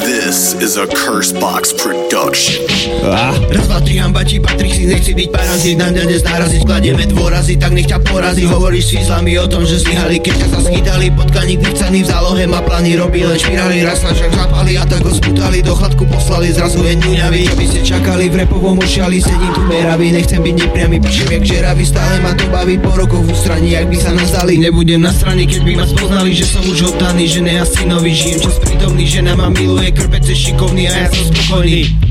This is a Curse Box production. Raz, dva, tri, hamba ti patrí si, nechci byť parazit Na mňa dnes naraziť, kladieme dôrazy, tak nech ťa porazí. Hovoríš si s vami o tom, že zlyhali Keď ťa sa schytali, potkaník vychcaný v zálohe Má plány, robí len špirály, raz sa však zapali A tak ho sputali, do chladku poslali, zrazu je ňuňavý Čo by ste čakali, v repovom ošiali, sedím tu meravý Nechcem byť nepriamy, píšem jak žeravý Stále ma to baví, po rokoch v ústraní, jak by sa nás dali Nebudem na strane, keď by ma spoznali, že som už oddaný Že ne asi nový, žijem čas prítomný, žena ma miluje, krpece šikovný a ja som spokojný